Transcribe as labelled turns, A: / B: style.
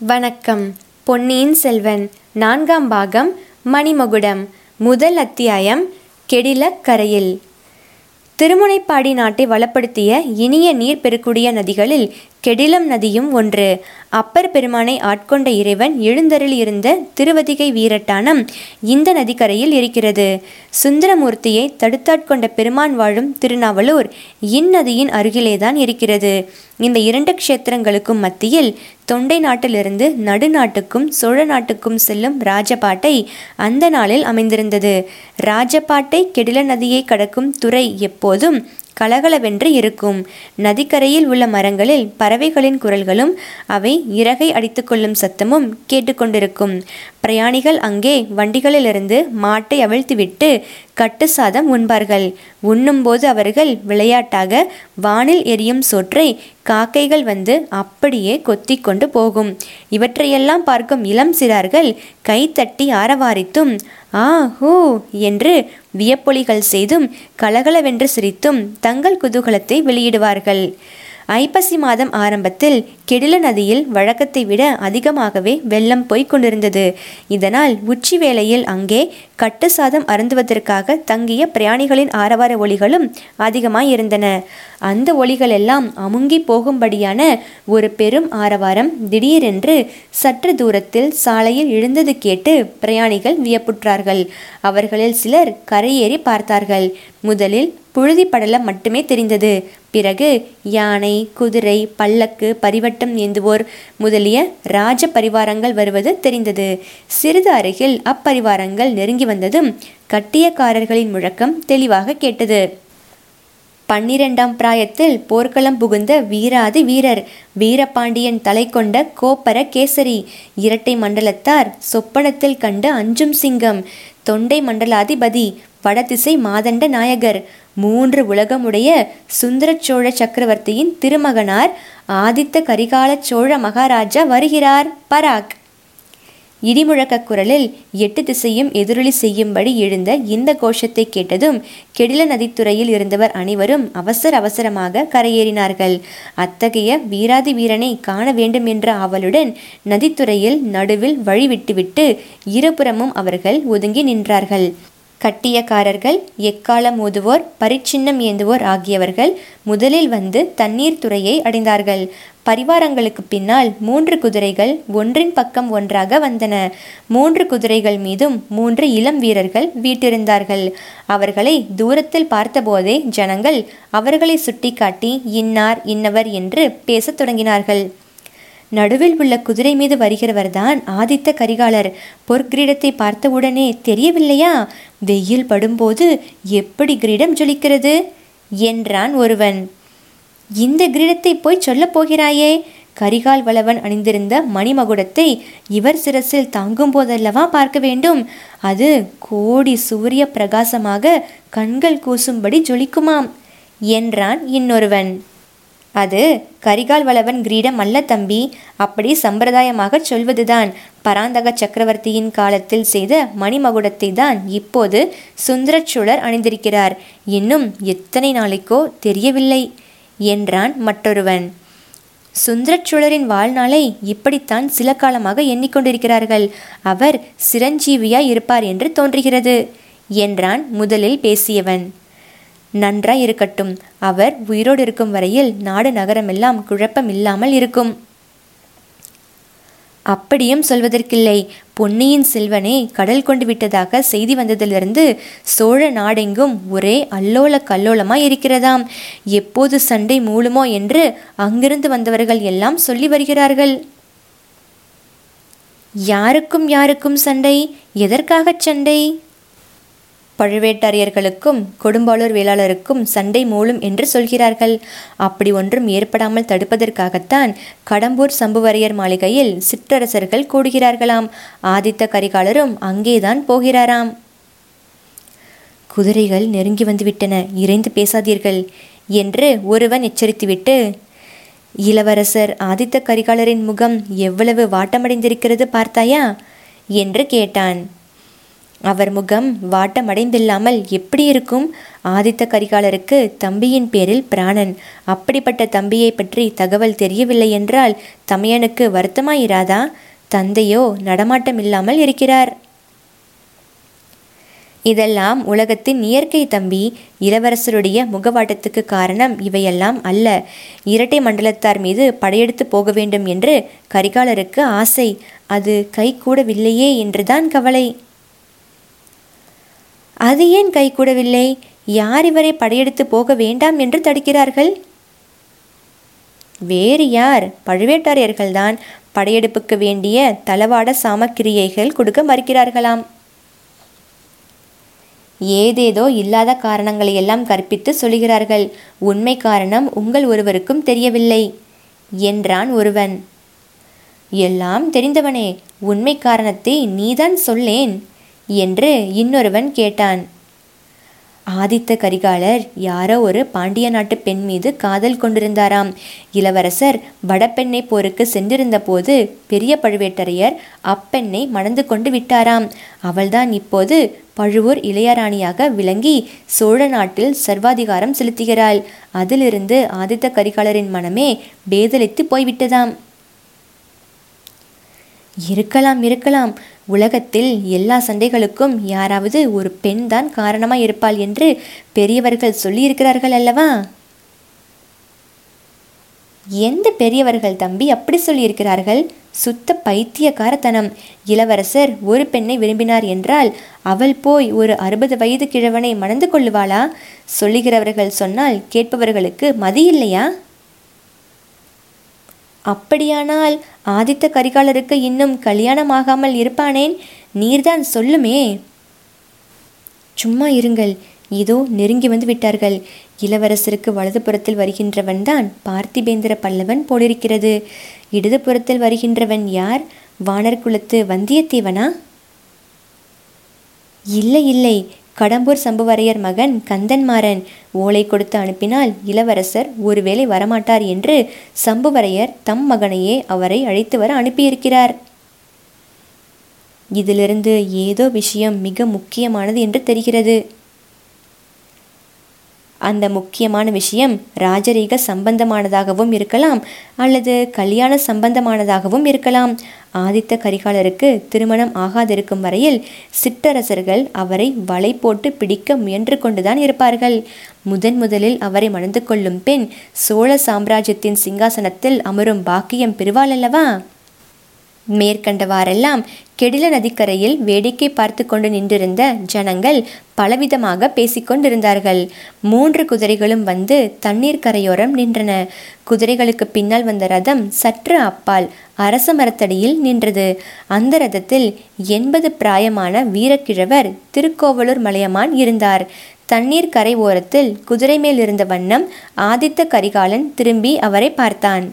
A: வணக்கம். பொன்னியின் செல்வன் நான்காம் பாகம் மணிமகுடம் முதல் அத்தியாயம் கெடிலக் கரையில் திருமுனைப்பாடி நாட்டை வளப்படுத்திய இனிய நீர் பெறக்கூடிய நதிகளில் கெடிலம் நதியும் ஒன்று. அப்பர் பெருமானை ஆட்கொண்ட இறைவன் எழுந்தருள் இருந்த திருவதிகை வீரட்டானம் இந்த நதிக்கரையில் இருக்கிறது. சுந்தரமூர்த்தியை தடுத்தாட்கொண்ட பெருமான் வாழும் திருநாவலூர் இந்நதியின் அருகிலேதான் இருக்கிறது. இந்த இரண்டு க்ஷேத்திரங்களுக்கும் மத்தியில் தொண்டை நாட்டிலிருந்து நடுநாட்டுக்கும் சோழ நாட்டுக்கும் செல்லும் ராஜபாட்டை அந்த நாளில் அமைந்திருந்தது. ராஜபாட்டை கெடில நதியை கடக்கும் துறை எப்போதும் கலகலவென்று இருக்கும். நதிக்கரையில் உள்ள மரங்களில் பறவைகளின் குரல்களும் அவை இறகை அடித்துக்கொள்ளும் சத்தமும் கேட்டுக்கொண்டிருக்கும் பிரயாணிகள் அங்கே வண்டிகளிலிருந்து மாட்டை அவிழ்த்துவிட்டு கட்டு சாதம் உண்பார்கள். உண்ணும்போது அவர்கள் விளையாட்டாக வானில் எரியும் சொற்றை காக்கைகள் வந்து அப்படியே கொத்தி கொண்டு போகும். இவற்றையெல்லாம் பார்க்கும் இளம் சிறார்கள் கைத்தட்டி ஆரவாரித்தும் ஆ ஹூ என்று வியப்பொலிகள் செய்தும் கலகலவென்று சிரித்தும் தங்கள் குதூகலத்தை வெளியிடுவார்கள். ஐப்பசி மாதம் ஆரம்பத்தில் கெடில நதியில் வழக்கத்தை விட அதிகமாகவே வெள்ளம் போய்க் கொண்டிருந்தது. இதனால் உச்சி வேளையில் அங்கே கட்டு சாதம் அருந்துவதற்காக தங்கிய பிரயாணிகளின் ஆரவார ஒளிகளும் அதிகமாய் இருந்தன. அந்த ஒளிகளெல்லாம் அமுங்கி போகும்படியான ஒரு பெரும் ஆரவாரம் திடீரென்று சற்று தூரத்தில் சாலையில் எழுந்தது கேட்டு பிரயாணிகள் வியப்புற்றார்கள். அவர்களில் சிலர் கரையேறி பார்த்தார்கள். முதலில் புழுதி படலம் மட்டுமே தெரிந்தது. பிறகு யானை குதிரை பல்லக்கு பரிவட்டம் ஏந்துவோர் முதலிய ராஜ பரிவாரங்கள் வருவது தெரிந்தது. சிறிது அருகில் அப்பரிவாரங்கள் நெருங்கி வந்ததும் கட்டியக்காரர்களின் முழக்கம் தெளிவாக கேட்டது. பன்னிரெண்டாம் பிராயத்தில் போர்க்களம் புகுந்த வீராதி வீரர் வீரபாண்டியன் தலை கொண்ட கோப்பர கேசரி இரட்டை மண்டலத்தார் சொப்பனத்தில் கண்ட அஞ்சும் சிங்கம் தொண்டை மண்டலாதிபதி வடதிசை மாதண்ட நாயகர் மூன்று உலகமுடைய சுந்தர சோழ சக்கரவர்த்தியின் திருமகனார் ஆதித்த கரிகால சோழ மகாராஜா வருகிறார். பராக் இடிமுழக்க குரலில் எட்டு திசையும் எதிரொலி செய்யும்படி எழுந்த இந்த கோஷத்தை கேட்டதும் கெடில நதித்துறையில் இருந்தவர் அனைவரும் அவசர அவசரமாக கரையேறினார்கள். அத்தகைய வீராதி வீரனை காண வேண்டும் என்ற ஆவலுடன் நதித்துறையில் நடுவில் வழி விட்டுவிட்டு இருபுறமும் அவர்கள் ஒதுங்கி நின்றார்கள். கட்டியக்காரர்கள் எக்காலம் ஊதுவோர் பரிச்சின்னம் ஏந்துவோர் ஆகியவர்கள் முதலில் வந்து தண்ணீர் துறையை அடைந்தார்கள். பரிவாரங்களுக்கு பின்னால் மூன்று குதிரைகள் ஒன்றின் பக்கம் ஒன்றாக வந்தன. மூன்று குதிரைகள் மீதும் மூன்று இளம் வீரர்கள் வீட்டிருந்தார்கள். அவர்களை தூரத்தில் பார்த்தபோதே ஜனங்கள் அவர்களை சுட்டிக்காட்டி இன்னார் இன்னவர் என்று பேசத் தொடங்கினார்கள். நடுவில் உள்ள குதிரை மீது வருகிறவர்தான் ஆதித்த கரிகாலர். பொற்கிரீடத்தை பார்த்தவுடனே தெரியவில்லையா? வெயில் படும்போது எப்படி கிரீடம் ஜொலிக்கிறது? என்றான் ஒருவன். இந்த கிரீடத்தை போய் சொல்லப் போகிறாயே? கரிகால் வளவன் அணிந்திருந்த மணிமகுடத்தை இவர் சிரசில் தாங்கும் போதல்லவா பார்க்க வேண்டும்? அது கோடி சூரிய பிரகாசமாக கண்கள் கூசும்படி ஜொலிக்குமாம் என்றான் இன்னொருவன். அது கரிகால் வளவன் கிரீடம் அல்ல தம்பி. அப்படி சம்பிரதாயமாக சொல்வதுதான். பராந்தக சக்கரவர்த்தியின் காலத்தில் செய்த மணிமகுடத்தை தான் இப்போது சுந்தரச்சோழர் அணிந்திருக்கிறார். இன்னும் எத்தனை நாளைக்கோ தெரியவில்லை என்றான் மற்றொருவன். சுந்தரச்சுழரின் வாழ்நாளை இப்படித்தான் சில காலமாக எண்ணிக்கொண்டிருக்கிறார்கள். அவர் சிரஞ்சீவியாய் இருப்பார் என்று தோன்றுகிறது என்றான் முதலில் பேசியவன். நன்றாய் இருக்கட்டும் அவர் உயிரோடு இருக்கும் வரையில் நாடு நகரமெல்லாம் குழப்பம் இல்லாமல் இருக்கும். அப்படியும் சொல்வதற்கில்லை. பொன்னியின் செல்வனே கடல் கொண்டு விட்டதாக செய்தி வந்ததிலிருந்து சோழ நாடெங்கும் ஒரே அல்லோல கல்லோலமாய் இருக்கிறதாம். எப்போது சண்டை மூழுமோ என்று அங்கிருந்து வந்தவர்கள் எல்லாம் சொல்லி வருகிறார்கள். யாருக்கும் யாருக்கும் சண்டை? எதற்காகச் சண்டை? பழுவேட்டரையர்களுக்கும் கொடும்பாளூர் வேளாளருக்கும் சண்டை மூலம் என்று சொல்கிறார்கள். அப்படி ஒன்றும் ஏற்படாமல் தடுப்பதற்காகத்தான் கடம்பூர் சம்புவரையர் மாளிகையில் சிற்றரசர்கள் கூடுகிறார்களாம். ஆதித்த கரிகாலரும் அங்கேதான் போகிறாராம். குதிரைகள் நெருங்கி வந்துவிட்டன. இறைந்து பேசாதீர்கள் என்று ஒருவன் எச்சரித்துவிட்டு இளவரசர் ஆதித்த கரிகாலரின் முகம் எவ்வளவு வாட்டமடைந்திருக்கிறது பார்த்தாயா? என்று கேட்டான். அவர் முகம் வாட்டமடைந்தில்லாமல் எப்படி இருக்கும் ஆதித்த கரிகாலருக்கு தம்பியின் பேரில் பிராணன். அப்படிப்பட்ட தம்பியை பற்றி தகவல் தெரியவில்லை என்றால் தமையனுக்கு வருத்தமாயிராதா தந்தையோ நடமாட்டமில்லாமல் இருக்கிறார். இதெல்லாம் உலகத்தின் இயற்கை தம்பி இளவரசருடைய முகவாட்டத்துக்கு காரணம் இவையெல்லாம் அல்ல. இரட்டை மண்டலத்தார் மீது படையெடுத்து போக வேண்டும் என்று கரிகாலருக்கு ஆசை. அது கை கூடவில்லையே என்றுதான் கவலை. அது ஏன் கைகூடவில்லை யார் இவரை படையெடுத்து போக வேண்டாம் என்று தடுக்கிறார்கள்? வேறு யார்? பழுவேட்டரையர்கள்தான் படையெடுப்புக்கு வேண்டிய தளவாட சாமக்கிரியைகள் கொடுக்க மறுக்கிறார்களாம். ஏதேதோ இல்லாத காரணங்களை எல்லாம் கற்பித்து சொல்கிறார்கள். உண்மை காரணம் உங்கள் ஒருவருக்கும் தெரியவில்லை என்றான் ஒருவன். எல்லாம் தெரிந்தவனே உண்மை காரணத்தை நீதான் சொல்லேன் என்று இன்னொருவன் கேட்டான். ஆதித்த கரிகாலர் யாரோ ஒரு பாண்டிய நாட்டு பெண் மீது காதல் கொண்டிருந்தாராம். இளவரசர் வடபெண்ணை போருக்கு சென்றிருந்த போது பெரிய பழுவேட்டரையர் அப்பெண்ணை மணந்து கொண்டு விட்டாராம். அவள்தான் இப்போது பழுவூர் இளையராணியாக விளங்கி சோழ நாட்டில் சர்வாதிகாரம் செலுத்துகிறாள். அதிலிருந்து ஆதித்த கரிகாலரின் மனமே பேதலித்து போய்விட்டதாம். இருக்கலாம் இருக்கலாம். உலகத்தில் எல்லா சண்டைகளுக்கும் யாராவது ஒரு பெண் தான் காரணமாக இருப்பாள் என்று பெரியவர்கள் சொல்லியிருக்கிறார்கள் அல்லவா? எந்த பெரியவர்கள் தம்பி அப்படி சொல்லியிருக்கிறார்கள்? சுத்த பைத்தியக்காரத்தனம். இளவரசர் ஒரு பெண்ணை விரும்பினார் என்றால் அவள் போய் ஒரு அறுபது வயது கிழவனை மணந்து கொள்ளுவாளா? சொல்லுகிறவர்கள் சொன்னால் கேட்பவர்களுக்கு மதி இல்லையா? அப்படியானால் ஆதித்த கரிகாலருக்கு இன்னும் கல்யாணமாகாமல் இருப்பானேன்? நீர்தான் சொல்லுமே. சும்மா இருங்கள். இதோ நெருங்கி வந்து விட்டார்கள். இளவரசருக்கு வலதுபுறத்தில் வருகின்றவன் தான் பார்த்திபேந்திர பல்லவன் போலிருக்கிறது. இடதுபுறத்தில் வருகின்றவன் யார்? வானர் குலத்து வந்தியத்தேவனா? இல்லை இல்லை. கடம்பூர் சம்புவரையர் மகன் கந்தன்மாறன் ஓலை கொடுத்து அனுப்பினால் இளவரசர் ஒருவேளை வரமாட்டார் என்று சம்புவரையர் தம் மகனையே அவரை அழைத்து வர அனுப்பியிருக்கிறார். இதிலிருந்து ஏதோ விஷயம் மிக முக்கியமானது என்று தெரிகிறது. அந்த முக்கியமான விஷயம் ராஜரீக சம்பந்தமானதாகவும் இருக்கலாம் அல்லது கல்யாண சம்பந்தமானதாகவும் இருக்கலாம். ஆதித்த கரிகாலருக்கு திருமணம் ஆகாதிருக்கும் வரையில் சிற்றரசர்கள் அவரை வலை போட்டு பிடிக்க முயன்று கொண்டுதான் இருப்பார்கள். முதன் முதலில் அவரை மணந்து கொள்ளும் பெண் சோழ சாம்ராஜ்யத்தின் சிங்காசனத்தில் அமரும் பாக்கியம் பெறுவாள் அல்லவா? மேற்கண்டவாறெல்லாம் கெடில நதிக்கரையில் வேடிக்கை பார்த்து கொண்டு நின்றிருந்த ஜனங்கள் பலவிதமாக பேசிக்கொண்டிருந்தார்கள் மூன்று குதிரைகளும் வந்து தண்ணீர் கரையோரம் நின்றன. குதிரைகளுக்கு பின்னால் வந்த ரதம் சற்று அப்பால் அரச மரத்தடியில் நின்றது. அந்த ரதத்தில் எண்பது பிராயமான வீரக்கிழவர் திருக்கோவலூர் மலையமான் இருந்தார். தண்ணீர் கரை ஓரத்தில் குதிரை மேல் இருந்த வண்ணம் ஆதித்த கரிகாலன் திரும்பி அவரை பார்த்தான்.